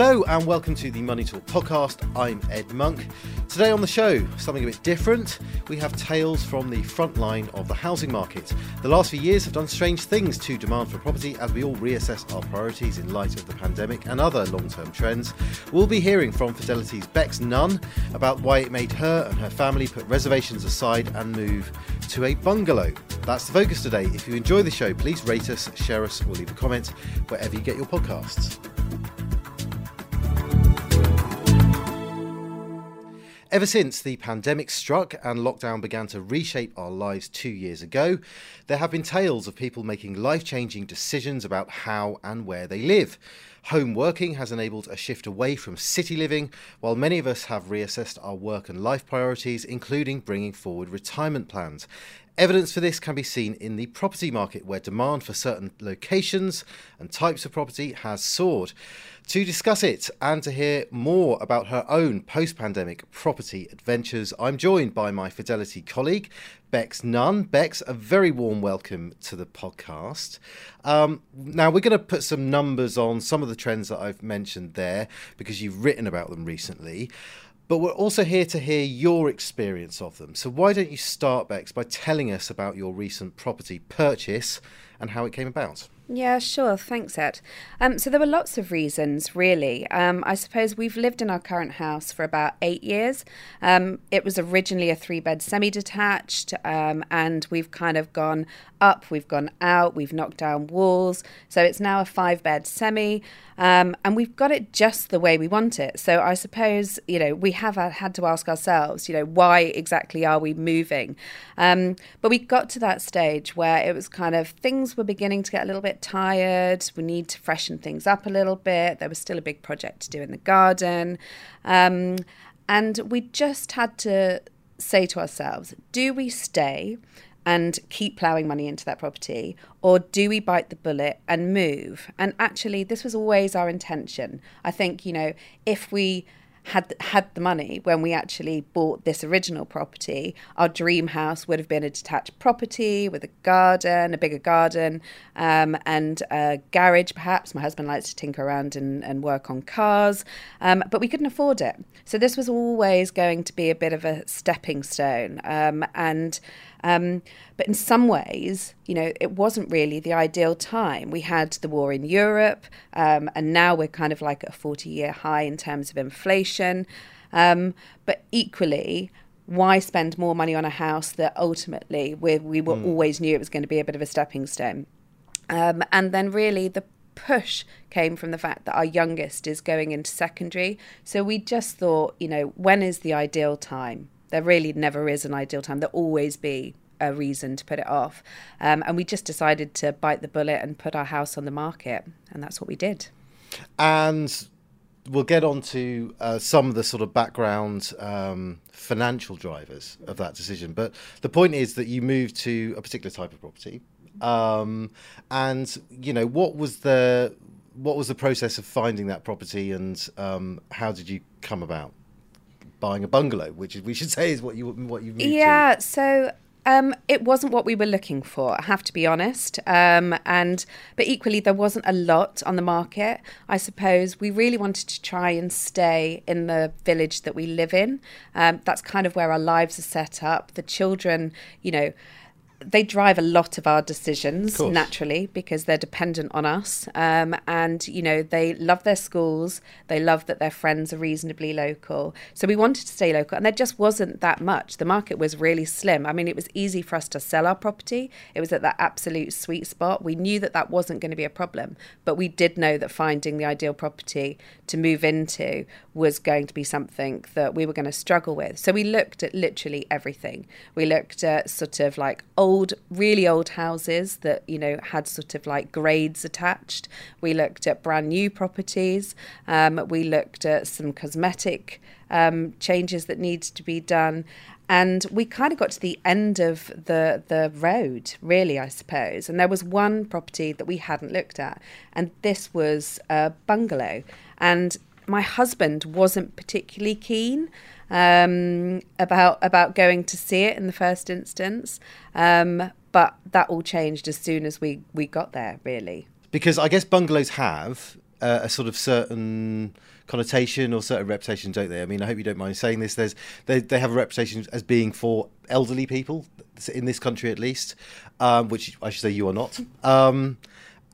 Hello and welcome to the Money Talk podcast. I'm Ed Monk. Today on the show, something a bit different. We have tales from the front line of the housing market. The last few years have done strange things to demand for property as we all reassess our priorities in light of the pandemic and other long term trends. We'll be hearing from Fidelity's Bex Nunn about why it made her and her family put reservations aside and move to a bungalow. That's the focus today. If you enjoy the show, please rate us, share us, or leave a comment wherever you get your podcasts. Ever since the pandemic struck and lockdown began to reshape our lives two years ago, there have been tales of people making life changing decisions about how and where they live. Home working has enabled a shift away from city living, while many of us have reassessed our work and life priorities, including bringing forward retirement plans. Evidence for this can be seen in the property market, where demand for certain locations and types of property has soared. To discuss it and to hear more about her own post pandemic property adventures, I'm joined by my Fidelity colleague, Bex Nunn. Bex, a very warm welcome to the podcast. Um, now, we're going to put some numbers on some of the trends that I've mentioned there because you've written about them recently. But we're also here to hear your experience of them. So, why don't you start, Bex, by telling us about your recent property purchase and how it came about? Yeah, sure. Thanks, Ed. Um, so there were lots of reasons, really. Um, I suppose we've lived in our current house for about eight years. Um, it was originally a three bed semi detached, um, and we've kind of gone up, we've gone out, we've knocked down walls. So it's now a five bed semi, um, and we've got it just the way we want it. So I suppose, you know, we have had to ask ourselves, you know, why exactly are we moving? Um, but we got to that stage where it was kind of things were beginning to get a little bit tired. We need to freshen things up a little bit. There was still a big project to do in the garden. Um, and we just had to say to ourselves do we stay and keep ploughing money into that property or do we bite the bullet and move? And actually this was always our intention. I think you know if we had had the money when we actually bought this original property, our dream house would have been a detached property with a garden, a bigger garden, um, and a garage. Perhaps my husband likes to tinker around and, and work on cars, um, but we couldn't afford it. So this was always going to be a bit of a stepping stone, um, and um, but in some ways, you know, it wasn't really the ideal time. We had the war in Europe, um, and now we're kind of like at a 40 year high in terms of inflation. Um, but equally, why spend more money on a house that ultimately we, we were, mm. always knew it was going to be a bit of a stepping stone? Um, and then really the push came from the fact that our youngest is going into secondary. So we just thought, you know, when is the ideal time? There really never is an ideal time. There'll always be a reason to put it off. Um, and we just decided to bite the bullet and put our house on the market. And that's what we did. And we'll get on to uh, some of the sort of background um, financial drivers of that decision. But the point is that you moved to a particular type of property. Um, and, you know, what was the. What was the process of finding that property, and um, how did you come about? buying a bungalow, which we should say is what you what you yeah. To. So um, it wasn't what we were looking for. I have to be honest. Um, and but equally, there wasn't a lot on the market. I suppose we really wanted to try and stay in the village that we live in. Um, that's kind of where our lives are set up. The children, you know they drive a lot of our decisions of naturally because they're dependent on us. Um, and, you know, they love their schools. They love that their friends are reasonably local. So we wanted to stay local. And there just wasn't that much. The market was really slim. I mean, it was easy for us to sell our property, it was at that absolute sweet spot. We knew that that wasn't going to be a problem. But we did know that finding the ideal property to move into was going to be something that we were going to struggle with. So we looked at literally everything. We looked at sort of like old old, really old houses that, you know, had sort of like grades attached. We looked at brand new properties. Um, we looked at some cosmetic um, changes that needed to be done. And we kind of got to the end of the the road, really, I suppose. And there was one property that we hadn't looked at, and this was a bungalow. And my husband wasn't particularly keen um, about about going to see it in the first instance. Um, but that all changed as soon as we we got there, really. Because I guess bungalows have uh, a sort of certain connotation or certain reputation, don't they? I mean, I hope you don't mind saying this. There's they they have a reputation as being for elderly people in this country, at least, um, which I should say you are not.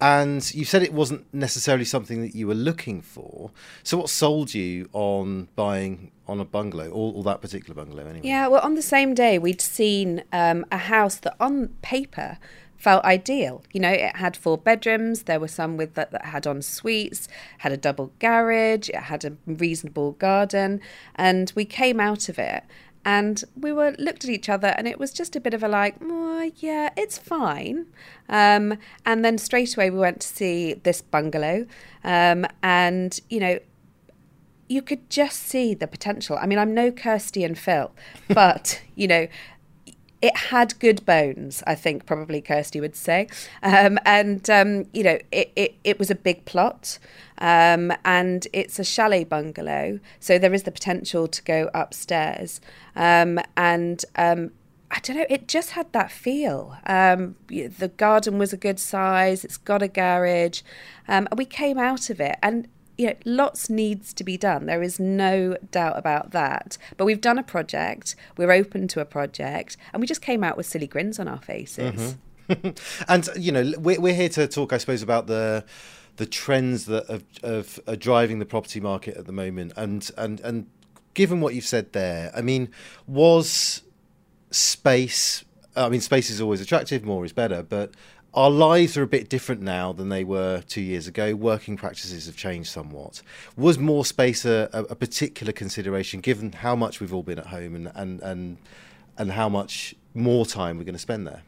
And you said it wasn't necessarily something that you were looking for. So, what sold you on buying on a bungalow, or, or that particular bungalow, anyway? Yeah, well, on the same day, we'd seen um, a house that, on paper, felt ideal. You know, it had four bedrooms. There were some with that, that had en suites, had a double garage, it had a reasonable garden, and we came out of it and we were looked at each other and it was just a bit of a like oh, yeah it's fine. Um, and then straight away we went to see this bungalow um, and you know you could just see the potential. I mean i'm no kirsty and phil but you know it had good bones, I think probably Kirsty would say. Um, and, um, you know, it, it, it was a big plot um, and it's a chalet bungalow. So there is the potential to go upstairs. Um, and um, I don't know, it just had that feel. Um, the garden was a good size, it's got a garage. and we came out of it and you know, lots needs to be done. There is no doubt about that. But we've done a project, we're open to a project, and we just came out with silly grins on our faces. Mm-hmm. and, you know, we're, we're here to talk, I suppose, about the the trends that of, of are driving the property market at the moment. And, and, and given what you've said there, I mean, was space, I mean, space is always attractive, more is better, but our lives are a bit different now than they were two years ago. Working practices have changed somewhat. Was more space a, a particular consideration given how much we've all been at home and, and, and, and how much more time we're going to spend there?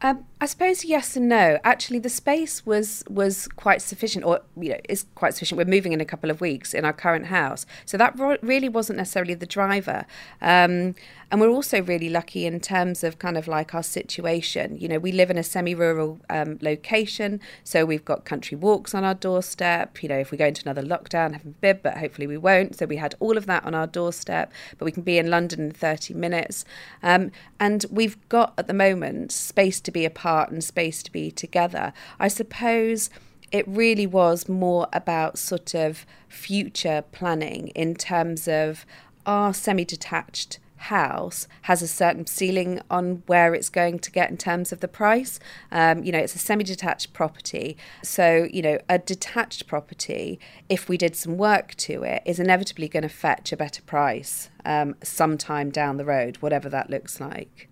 Um, I suppose yes and no. Actually, the space was was quite sufficient, or you know, is quite sufficient. We're moving in a couple of weeks in our current house, so that really wasn't necessarily the driver. Um, and we're also really lucky in terms of kind of like our situation. You know, we live in a semi-rural um, location, so we've got country walks on our doorstep. You know, if we go into another lockdown, have a bib, but hopefully we won't. So we had all of that on our doorstep, but we can be in London in 30 minutes, um, and we've got at the moment space to be apart and space to be together. I suppose it really was more about sort of future planning in terms of our semi detached house has a certain ceiling on where it's going to get in terms of the price. Um, you know, it's a semi detached property. So, you know, a detached property, if we did some work to it, is inevitably going to fetch a better price um, sometime down the road, whatever that looks like.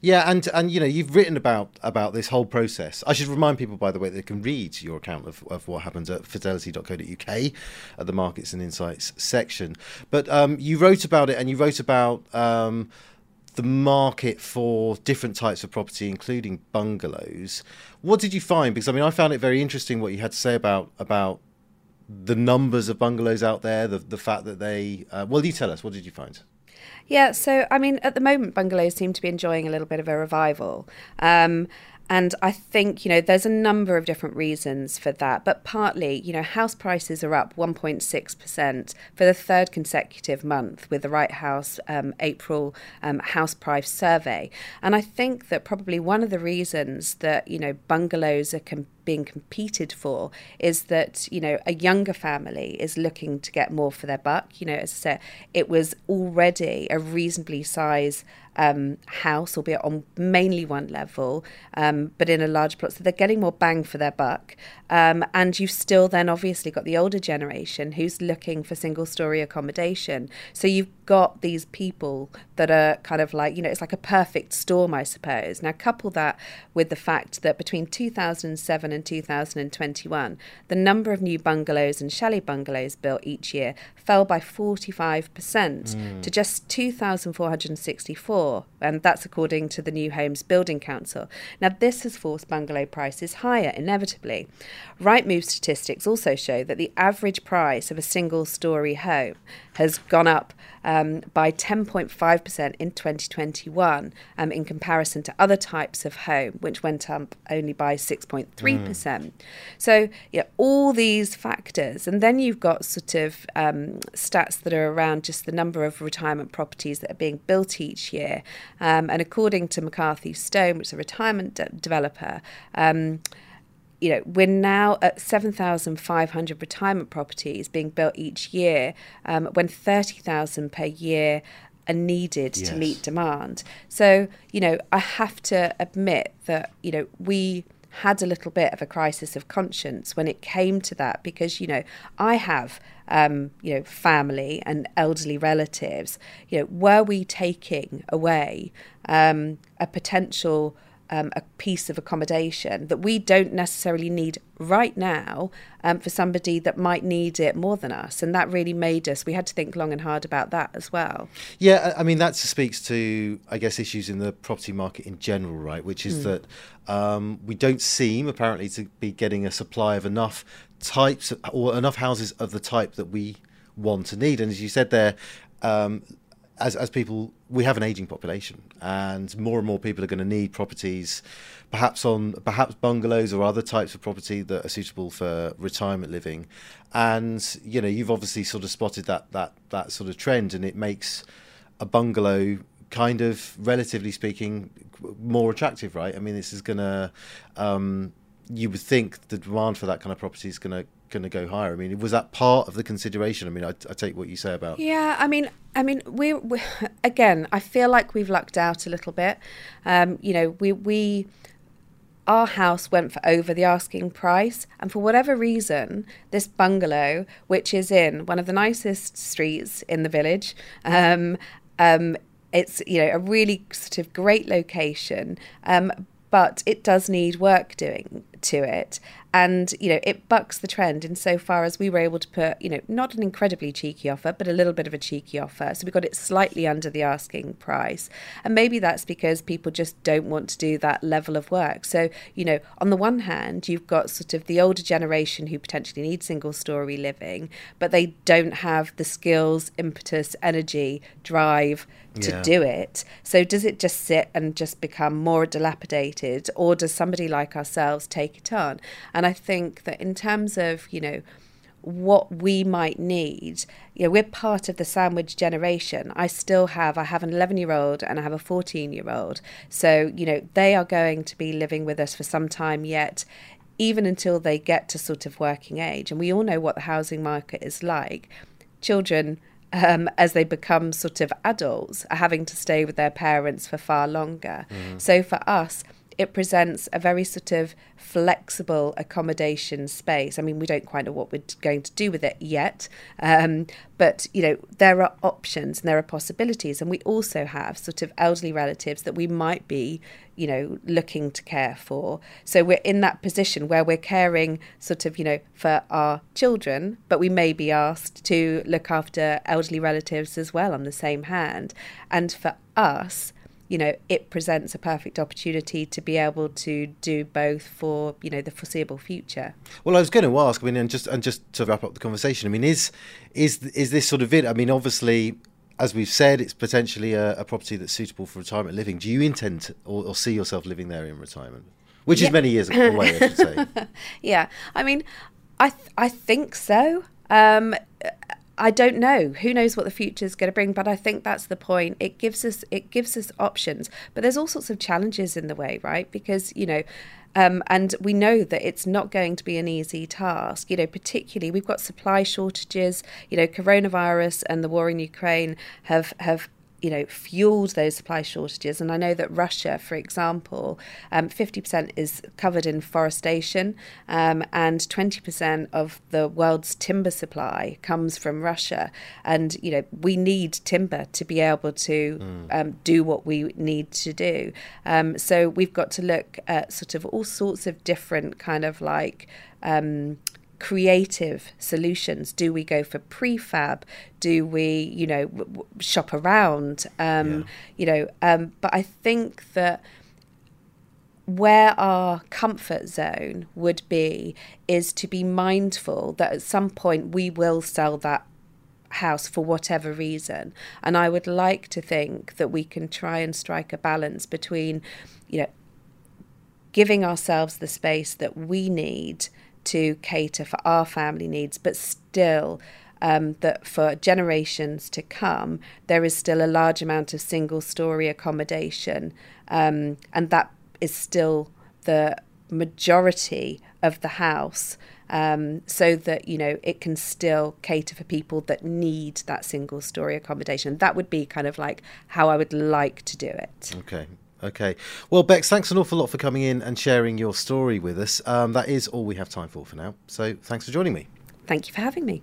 Yeah, and and you know you've written about about this whole process. I should remind people, by the way, they can read your account of, of what happens at fidelity.co.uk at the markets and insights section. But um, you wrote about it, and you wrote about um, the market for different types of property, including bungalows. What did you find? Because I mean, I found it very interesting what you had to say about about the numbers of bungalows out there, the the fact that they. Uh, well, you tell us. What did you find? Yeah, so I mean, at the moment, bungalows seem to be enjoying a little bit of a revival. Um, and I think, you know, there's a number of different reasons for that. But partly, you know, house prices are up 1.6% for the third consecutive month with the Right House um, April um, house price survey. And I think that probably one of the reasons that, you know, bungalows are being competed for is that, you know, a younger family is looking to get more for their buck. You know, as I said, it was already a reasonably sized um, house, albeit on mainly one level, um, but in a large plot. So they're getting more bang for their buck. Um, and you've still then obviously got the older generation who's looking for single story accommodation. So you've got these people that are kind of like, you know, it's like a perfect storm, I suppose. Now, couple that with the fact that between 2007 and 2021, the number of new bungalows and chalet bungalows built each year fell by 45% mm. to just 2,464. And that's according to the New Homes Building Council. Now, this has forced bungalow prices higher, inevitably. Rightmove statistics also show that the average price of a single story home has gone up um, by 10.5% in 2021 um, in comparison to other types of home, which went up only by 6.3%. Mm. So, yeah, all these factors. And then you've got sort of um, stats that are around just the number of retirement properties that are being built each year. Um, and according to McCarthy Stone, which is a retirement de- developer, um, you know, we're now at 7,500 retirement properties being built each year, um, when 30,000 per year are needed yes. to meet demand. So, you know, I have to admit that, you know, we had a little bit of a crisis of conscience when it came to that because, you know, I have, um, you know, family and elderly relatives. You know, were we taking away um, a potential um, a piece of accommodation that we don't necessarily need right now um, for somebody that might need it more than us. And that really made us, we had to think long and hard about that as well. Yeah, I mean, that speaks to, I guess, issues in the property market in general, right? Which is mm. that um, we don't seem apparently to be getting a supply of enough types or enough houses of the type that we want to need. And as you said there, um, as as people we have an aging population and more and more people are going to need properties perhaps on perhaps bungalows or other types of property that are suitable for retirement living. And you know you've obviously sort of spotted that that that sort of trend and it makes a bungalow kind of relatively speaking more attractive right? I mean this is going to um, you would think the demand for that kind of property is going to going to go higher. I mean, was that part of the consideration? I mean, I, I take what you say about. Yeah, I mean, I mean, we, we again, I feel like we've lucked out a little bit. Um, you know, we we our house went for over the asking price, and for whatever reason, this bungalow, which is in one of the nicest streets in the village, um, um, it's you know a really sort of great location, um, but it does need work doing to it and you know it bucks the trend insofar as we were able to put you know not an incredibly cheeky offer but a little bit of a cheeky offer so we got it slightly under the asking price and maybe that's because people just don't want to do that level of work so you know on the one hand you've got sort of the older generation who potentially need single story living but they don't have the skills impetus energy drive to yeah. do it. So does it just sit and just become more dilapidated or does somebody like ourselves take it on? And I think that in terms of, you know, what we might need. You know, we're part of the sandwich generation. I still have I have an 11-year-old and I have a 14-year-old. So, you know, they are going to be living with us for some time yet even until they get to sort of working age. And we all know what the housing market is like. Children um, as they become sort of adults, are having to stay with their parents for far longer. Mm. So for us, it presents a very sort of flexible accommodation space. I mean, we don't quite know what we're going to do with it yet, um, but you know there are options and there are possibilities, and we also have sort of elderly relatives that we might be, you know, looking to care for. So we're in that position where we're caring sort of you know for our children, but we may be asked to look after elderly relatives as well on the same hand, and for us you know, it presents a perfect opportunity to be able to do both for you know the foreseeable future. Well, I was going to ask. I mean, and just and just to wrap up the conversation. I mean, is is is this sort of it? I mean, obviously. As we've said, it's potentially a, a property that's suitable for retirement living. Do you intend to, or, or see yourself living there in retirement? Which yeah. is many years away, I should say. yeah, I mean, I th- I think so. Um, I don't know. Who knows what the future is going to bring? But I think that's the point. It gives us it gives us options, but there's all sorts of challenges in the way, right? Because you know. Um, and we know that it's not going to be an easy task. You know, particularly we've got supply shortages. You know, coronavirus and the war in Ukraine have have you know, fueled those supply shortages. And I know that Russia, for example, um, 50% is covered in forestation, um, and 20% of the world's timber supply comes from Russia. And, you know, we need timber to be able to mm. um, do what we need to do. Um, so we've got to look at sort of all sorts of different kind of like um, creative solutions? Do we go for prefab? Do we, you know, w- w- shop around? Um, yeah. You know, um, but I think that where our comfort zone would be is to be mindful that at some point we will sell that house for whatever reason. And I would like to think that we can try and strike a balance between, you know, giving ourselves the space that we need to cater for our family needs, but still um, that for generations to come, there is still a large amount of single story accommodation, um, and that is still the majority of the house um, so that you know it can still cater for people that need that single story accommodation. That would be kind of like how I would like to do it. Okay. Okay. Well, Bex, thanks an awful lot for coming in and sharing your story with us. Um, that is all we have time for for now. So thanks for joining me. Thank you for having me.